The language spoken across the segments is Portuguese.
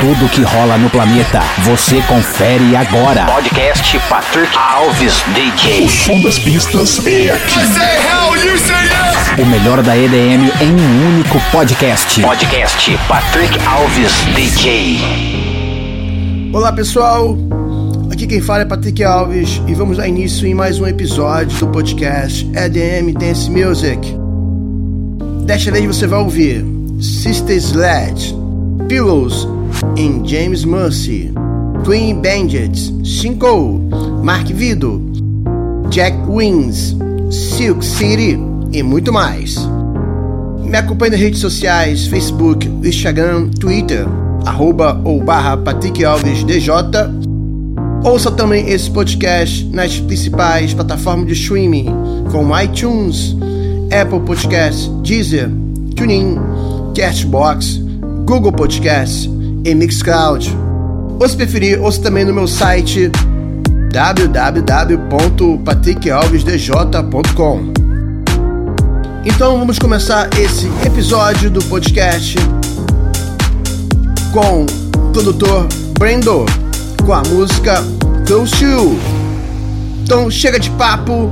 Tudo que rola no planeta, você confere agora. Podcast Patrick Alves DJ. O som das pistas é aqui. O melhor da EDM em um único podcast. Podcast Patrick Alves DJ. Olá pessoal, aqui quem fala é Patrick Alves e vamos dar início em mais um episódio do podcast EDM Dance Music. Desta vez você vai ouvir Sister Sledge, Pillows em James Mercy, Twin Bandits, Cinco, Mark Vido, Jack Wings, Silk City e muito mais. Me acompanhe nas redes sociais, Facebook, Instagram, Twitter, arroba ou barra Patrick Alves DJ. Ouça também esse podcast nas principais plataformas de streaming, como iTunes, Apple Podcasts, Deezer, TuneIn, Castbox, Google Podcasts e Mixcloud. Ou se preferir, ouça também no meu site www.patrickalvesdj.com. Então vamos começar esse episódio do podcast com o produtor Brendo com a música Close to. Então chega de papo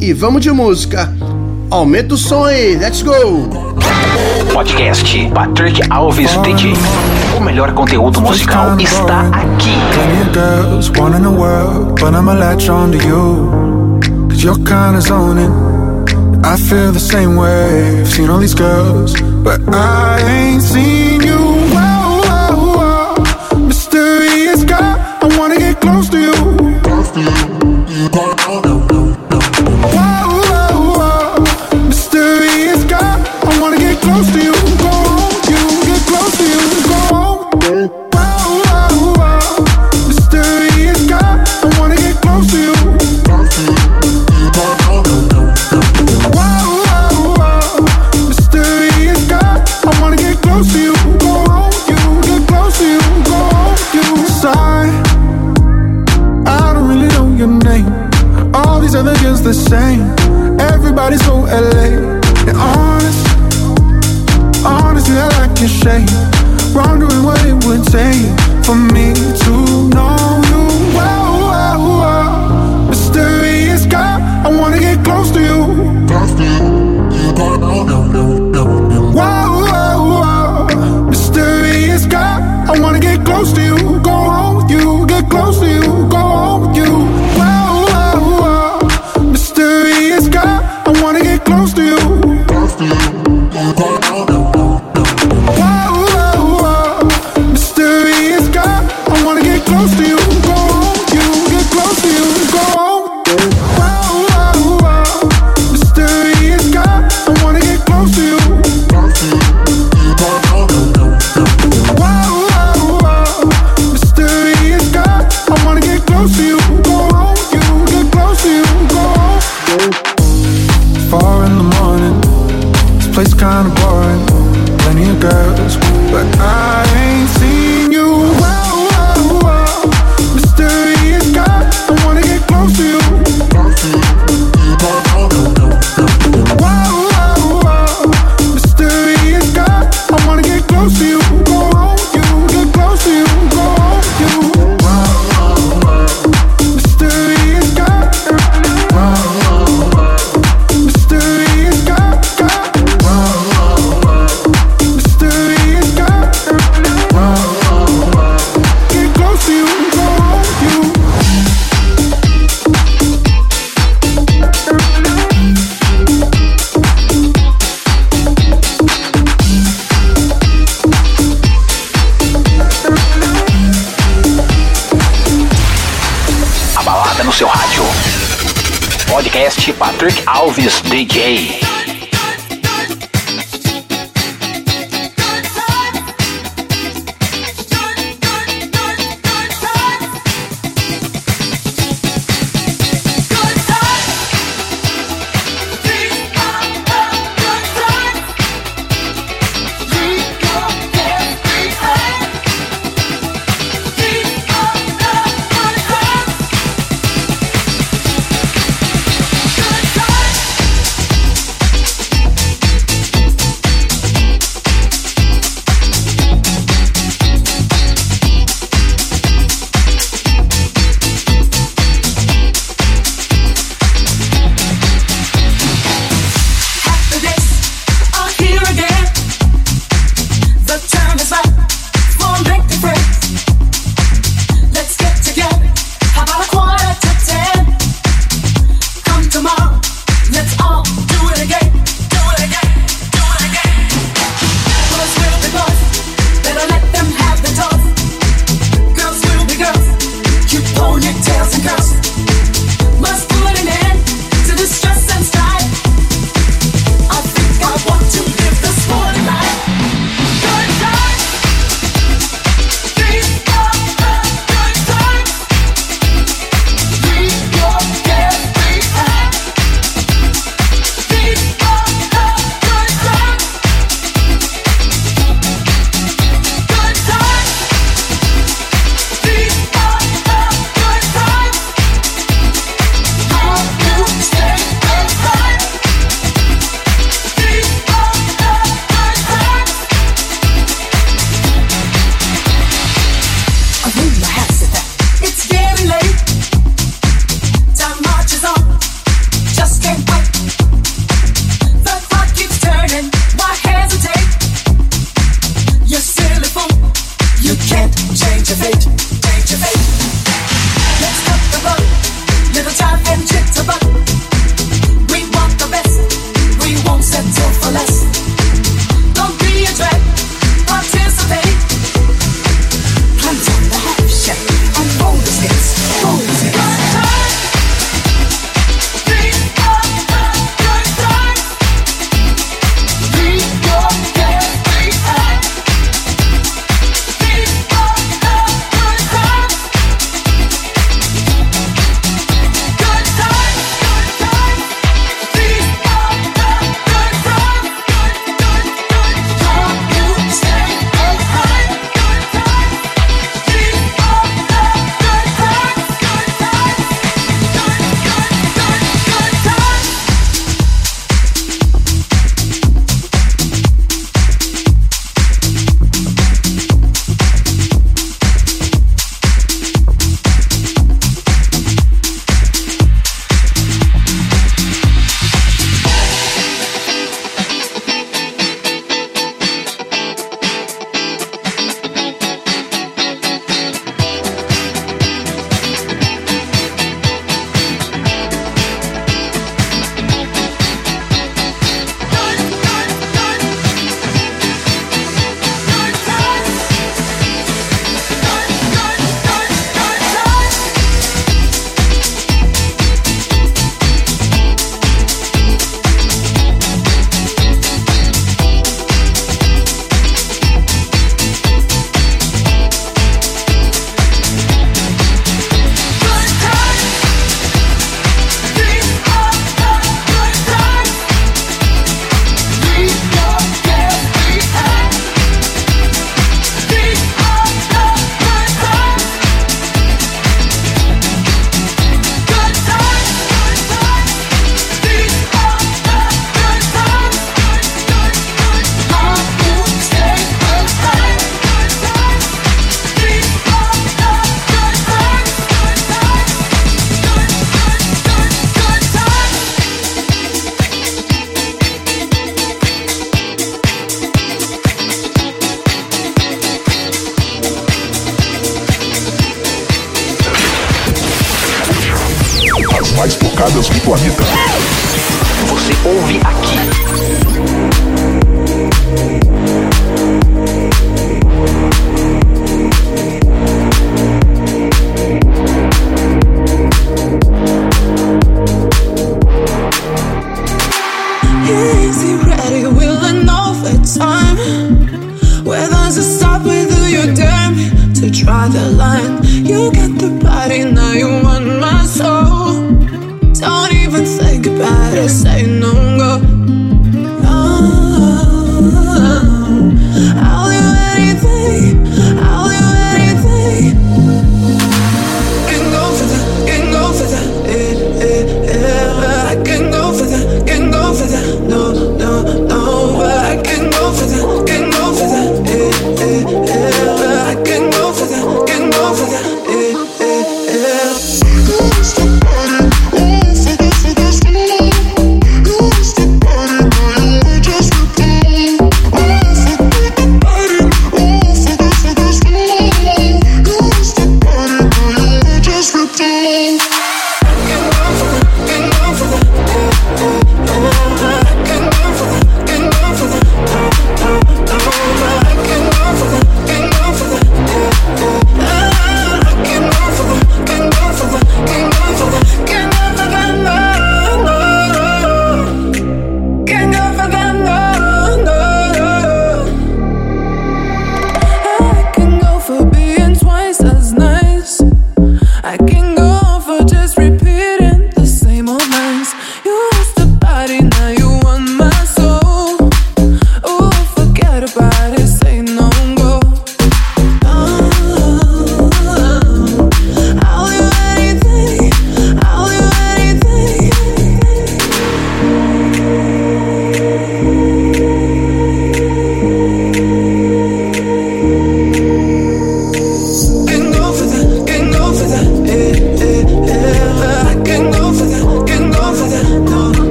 e vamos de música. Aumenta o som aí, let's go! Podcast Patrick Alves DJ. Melhor conteúdo musical está aqui. I feel the same way. I've seen all these girls, but I ain't seen you.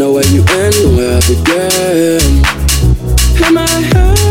know where you end and where I begin. In my head.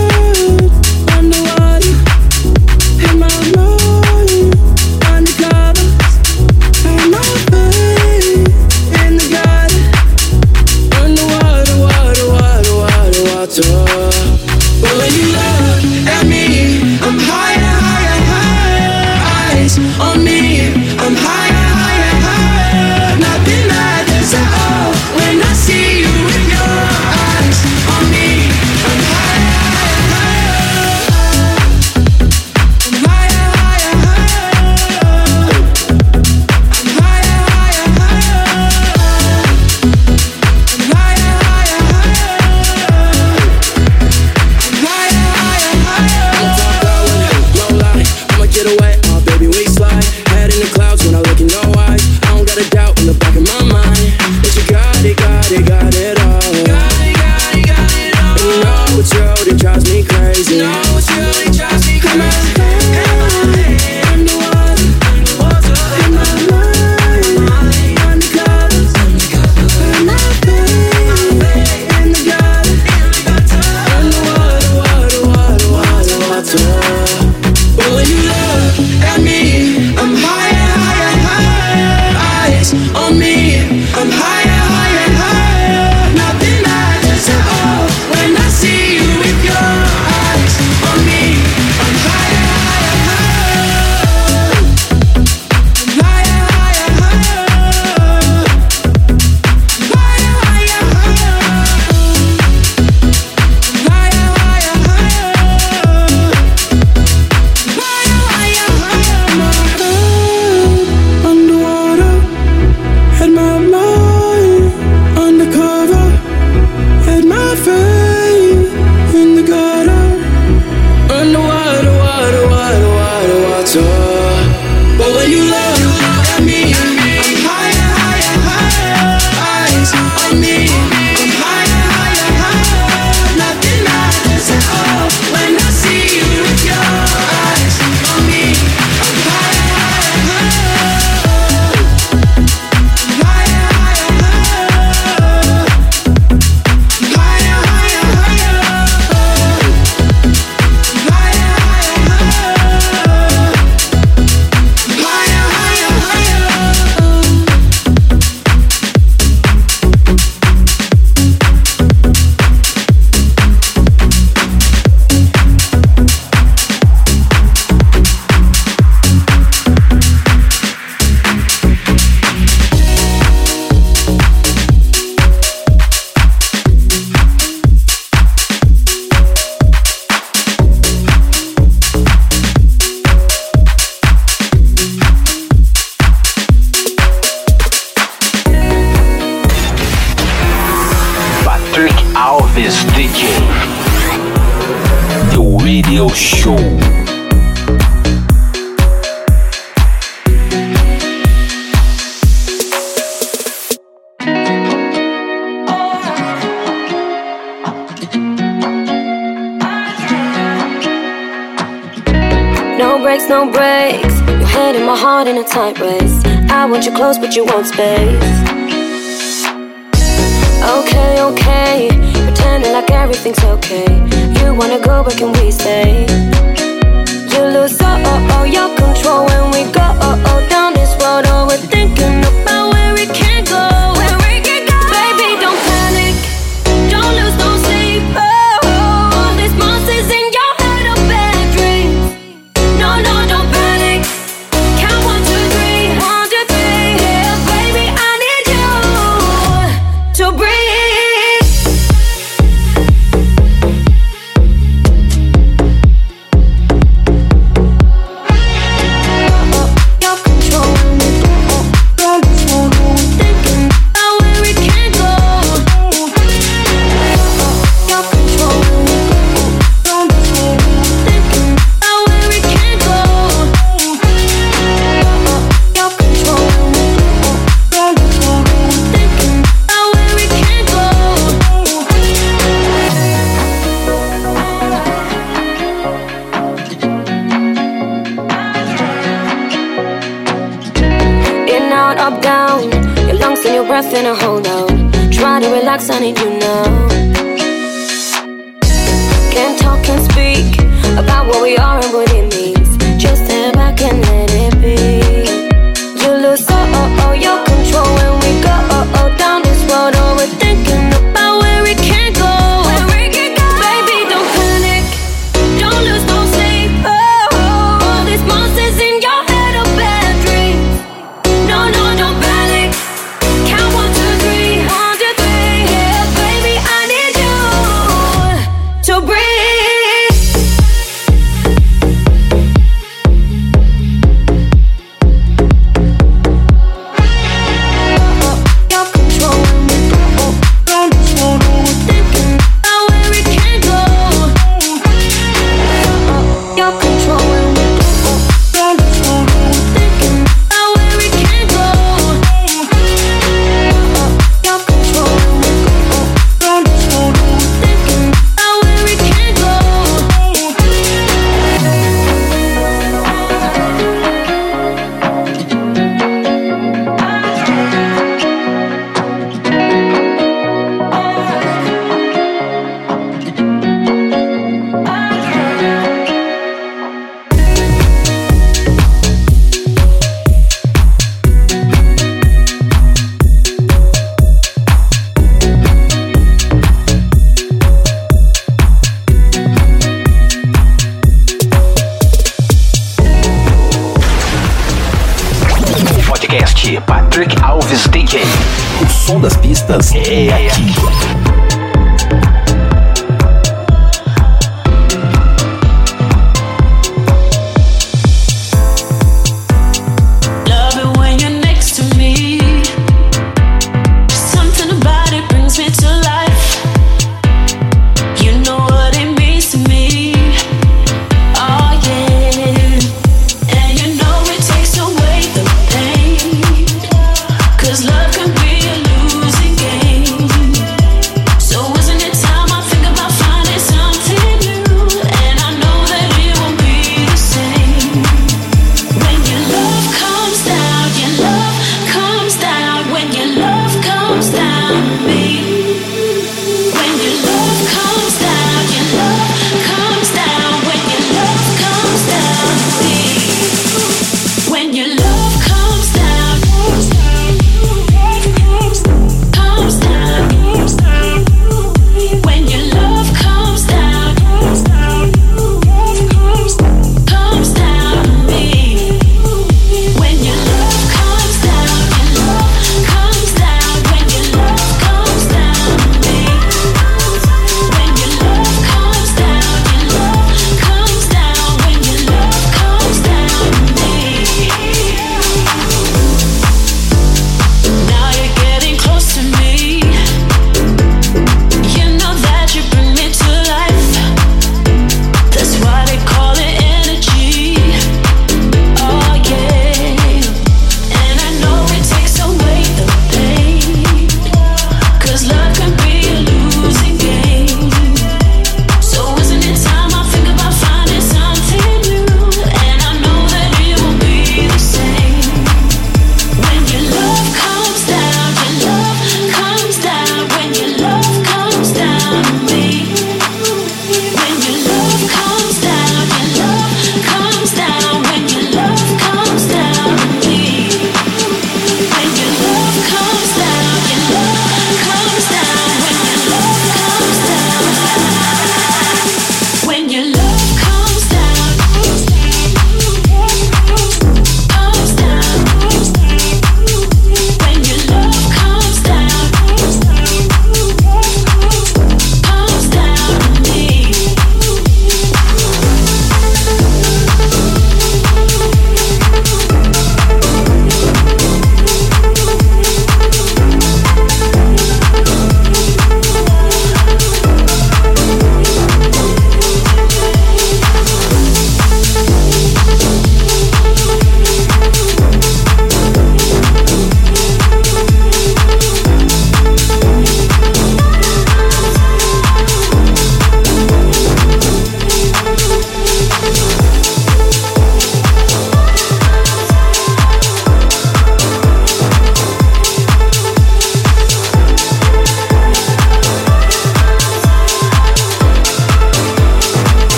everything's okay. You wanna go, but can we stay? You lose all, your control when we go. Oh, oh.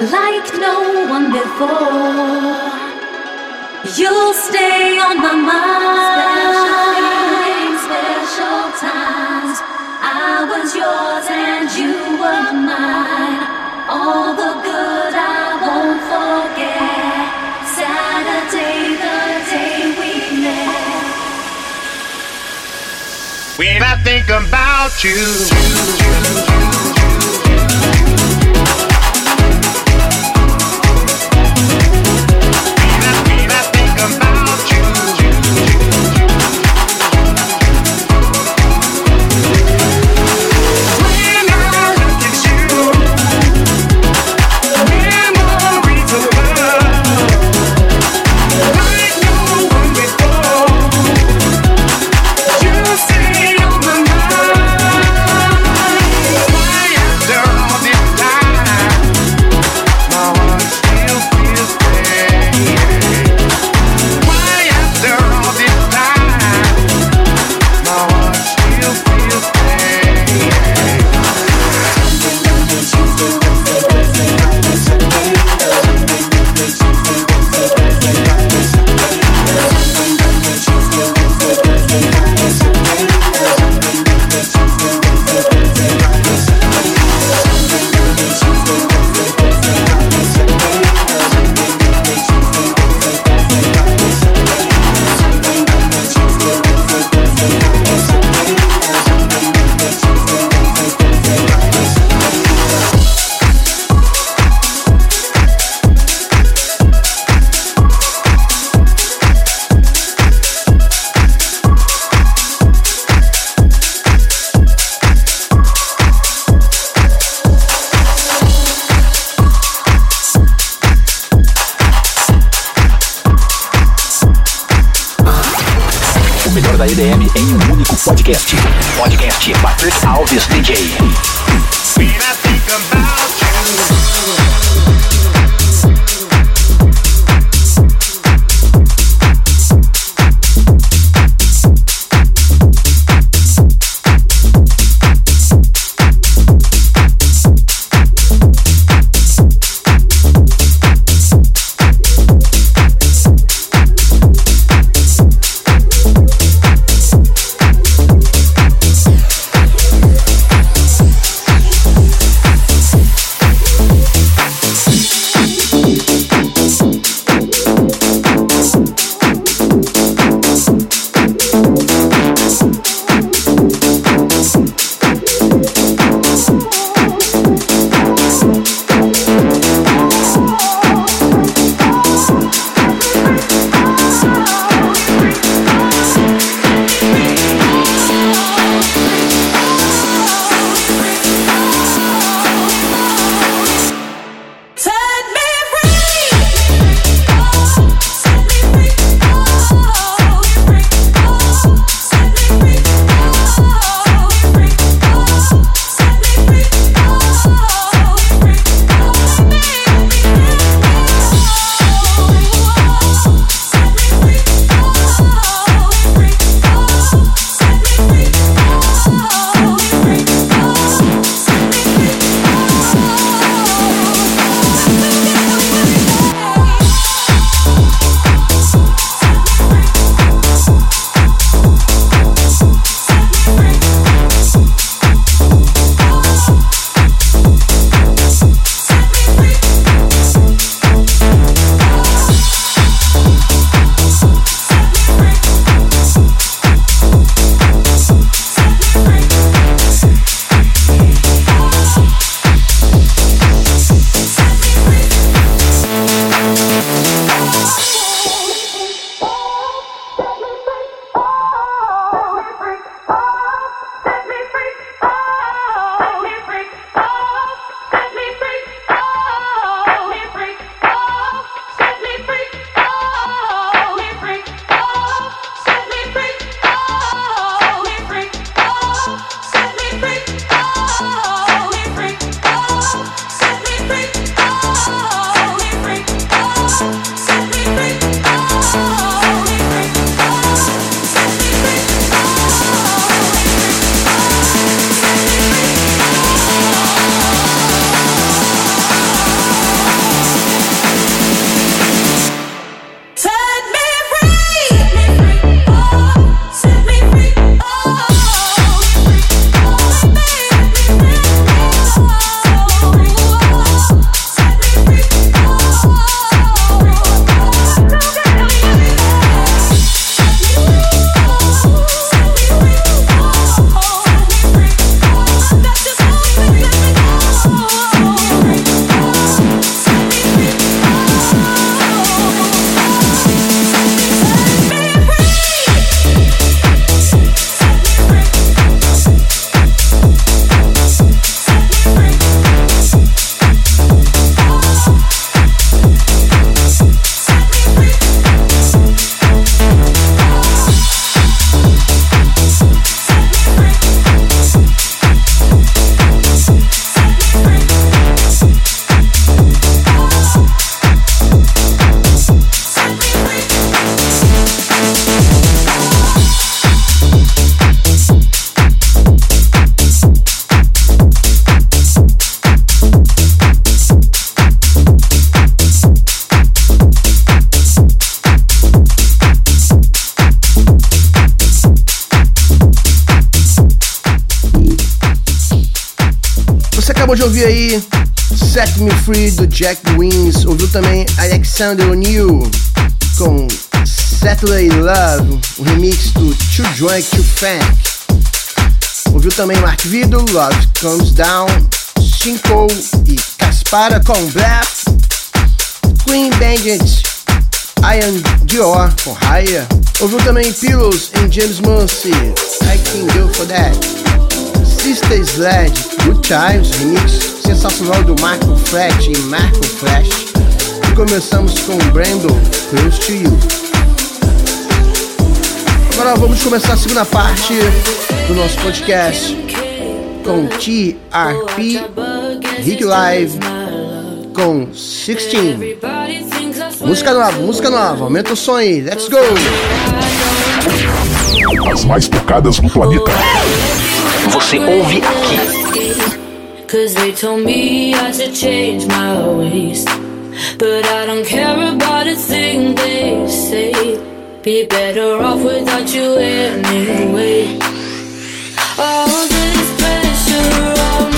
like no one before. You'll stay on my mind. Special, feelings, special times. I was yours and you were mine. All the good I won't forget. Saturday, the day we met. When I think about you. you, you, you. Podcast. Podcast Patrick Alves DJ. Jack Wins. Ouviu também Alexander O'Neill com Saturday Love, o remix do Too Drunk to Funk. Ouviu também Mark Vido, Love Comes Down, Cinco e Caspara com Black. Queen Bandit, Ian Dior com Higher. Ouviu também Pillows em James Muncy, I Can Go For That. Sister Sled, Good Times, remix sensacional do Marco Flash e Marco Flash. E começamos com Brando, Close to You. Agora vamos começar a segunda parte do nosso podcast com TRP Hit Live com 16. Música nova, música nova, aumenta o som aí, let's go! As mais tocadas no planeta. Você ouve aqui. Cause they told me I should change my ways. But I don't care about a thing they say. Be better off without you anyway. All this pressure on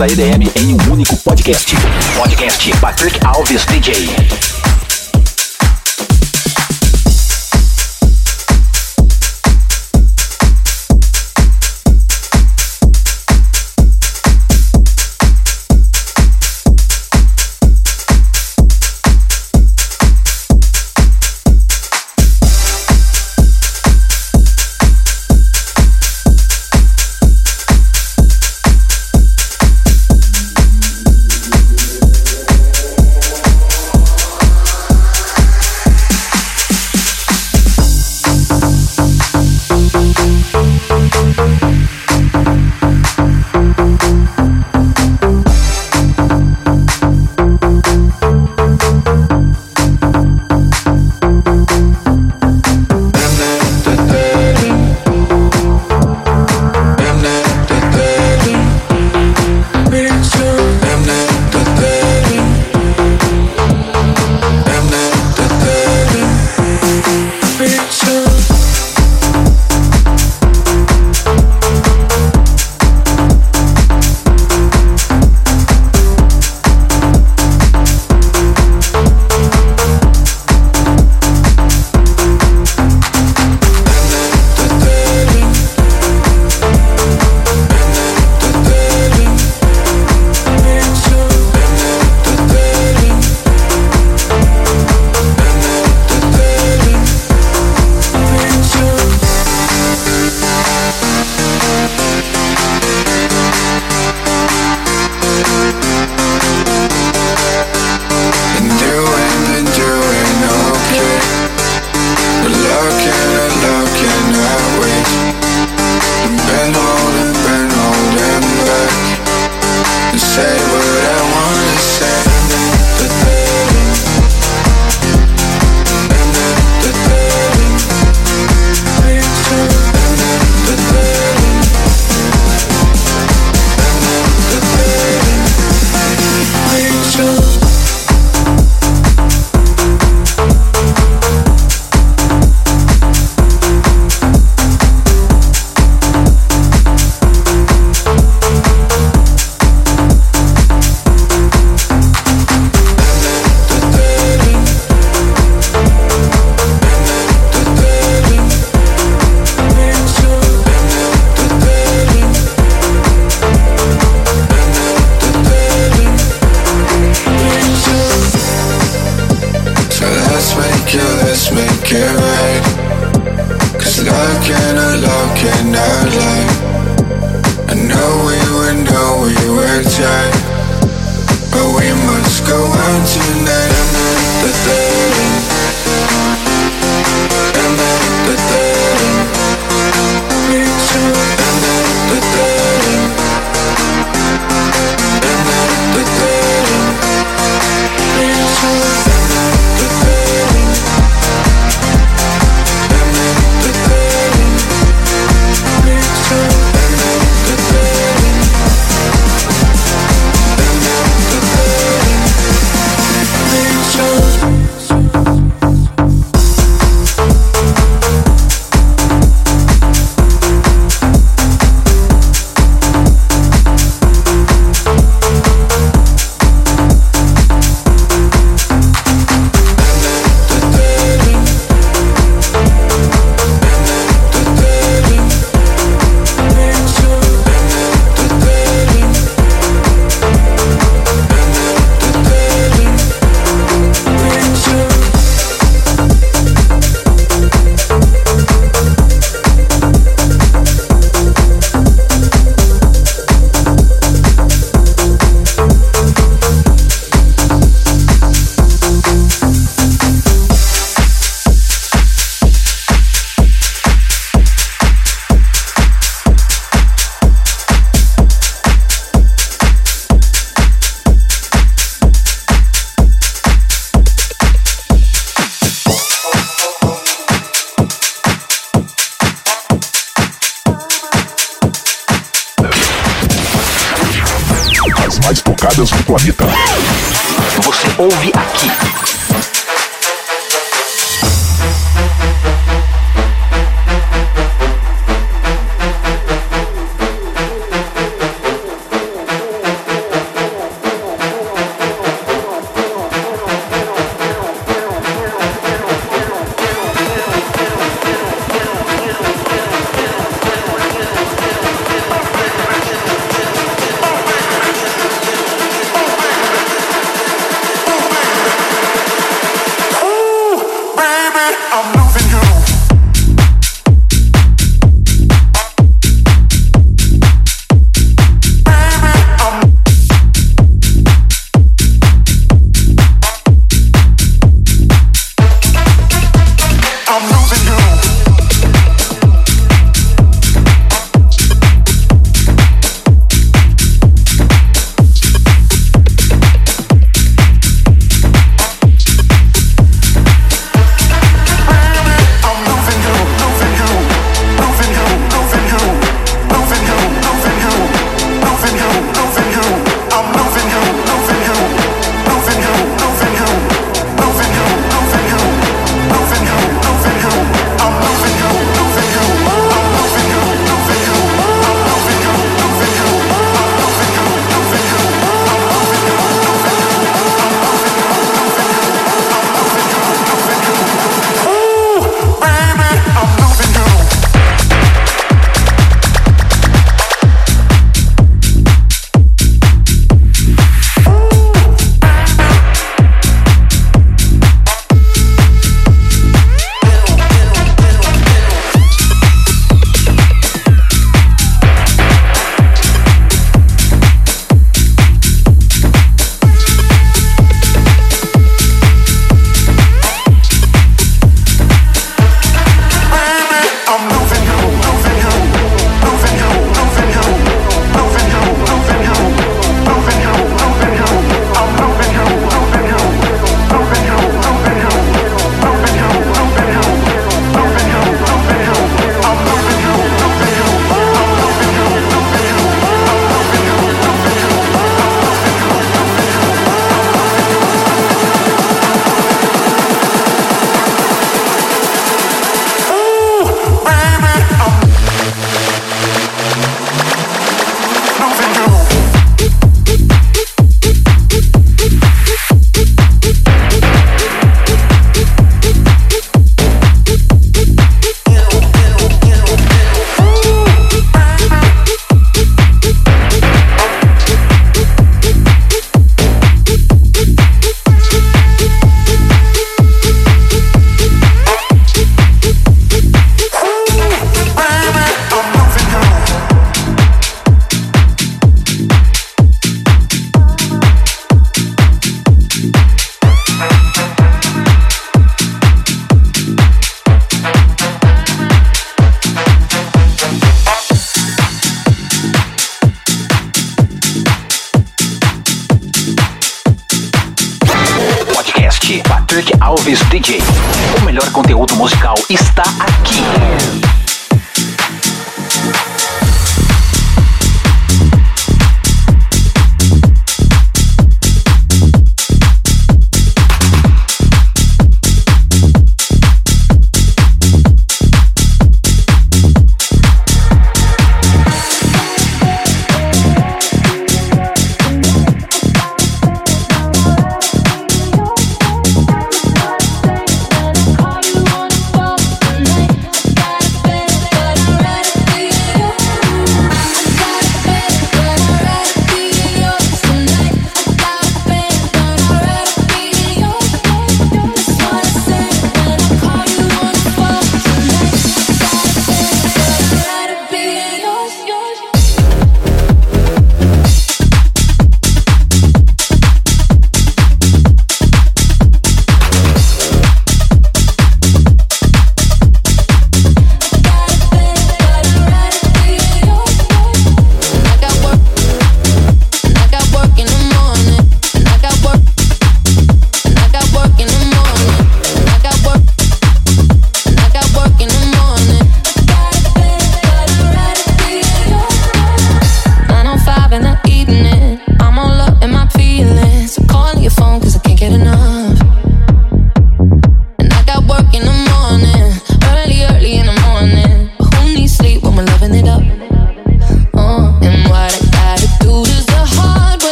da EDM em um único podcast. Podcast Patrick Alves DJ.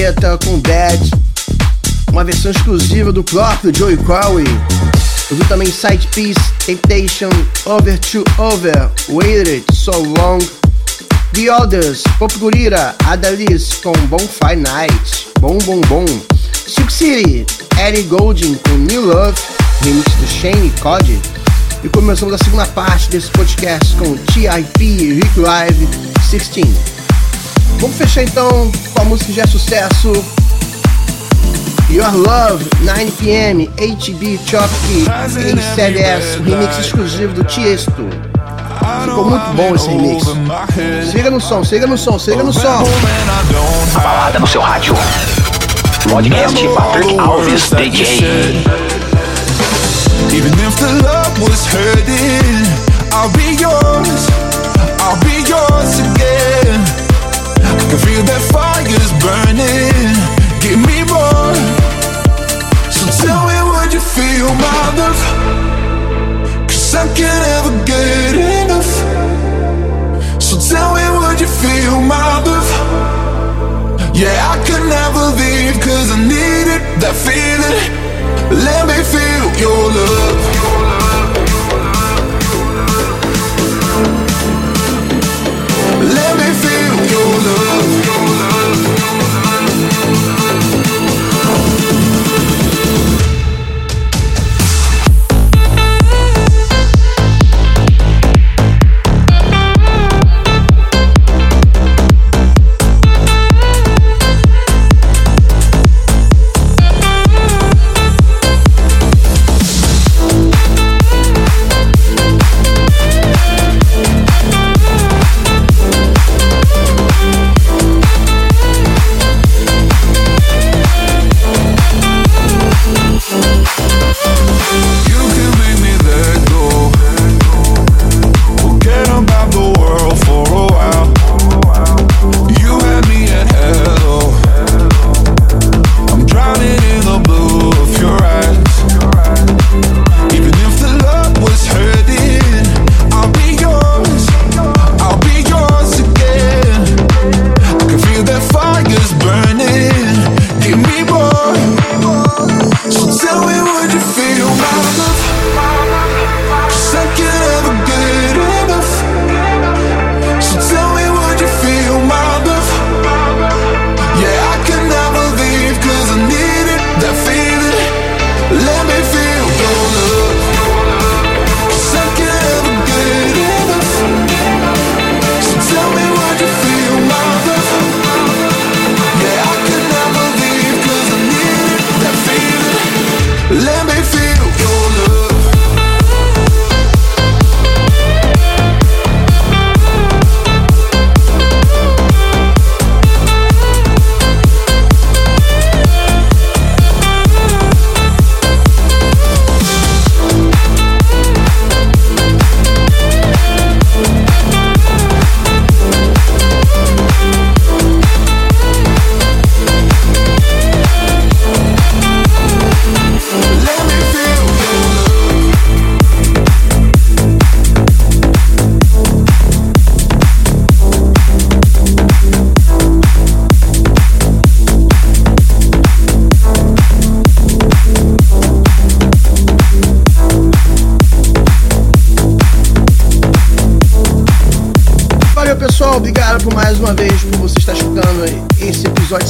Guetta com Bad, uma versão exclusiva do próprio Joey Corey. Ouviu também Side Piece, Temptation, Over to Over, Waited So Long, The Others, Pop Gurira, Adalis com Bonfire Night, Bom Bom Bom, Silk City, Ellie Goulding com New Love, remix do Shane Cody. E começamos a segunda parte desse podcast com TIP Rick Live 16. Vamos fechar então com a música que já é sucesso. Your Love, 9pm, HB Chopkey, ACLS, remix exclusivo do Tiesto. Ficou muito bom esse remix. Siga no som, siga no som, siga no som. A balada no seu rádio. Podcast Patrick Alves DJ. Even if the love was hurting, I'll be yours. I'll be yours again. Feel that fire's burning.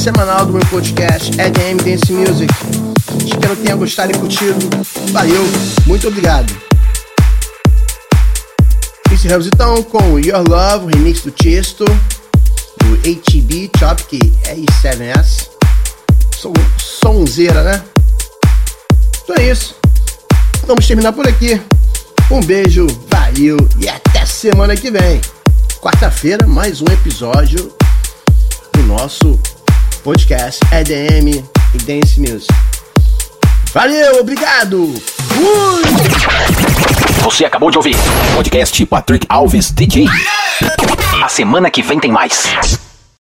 Semanal do meu podcast EDM Dance Music. Espero que tenha gostado e curtido. Valeu, muito obrigado. Encerramos então com Your Love, remix do Tiesto, do HB Chopkey R7S. Som, sonzeira, né? Então é isso. Vamos terminar por aqui. Um beijo, valeu e até semana que vem. Quarta-feira, mais um episódio do nosso podcast EDM e Dance Music. Valeu, obrigado! Fui! Você acabou de ouvir podcast Patrick Alves DJ. A semana que vem tem mais.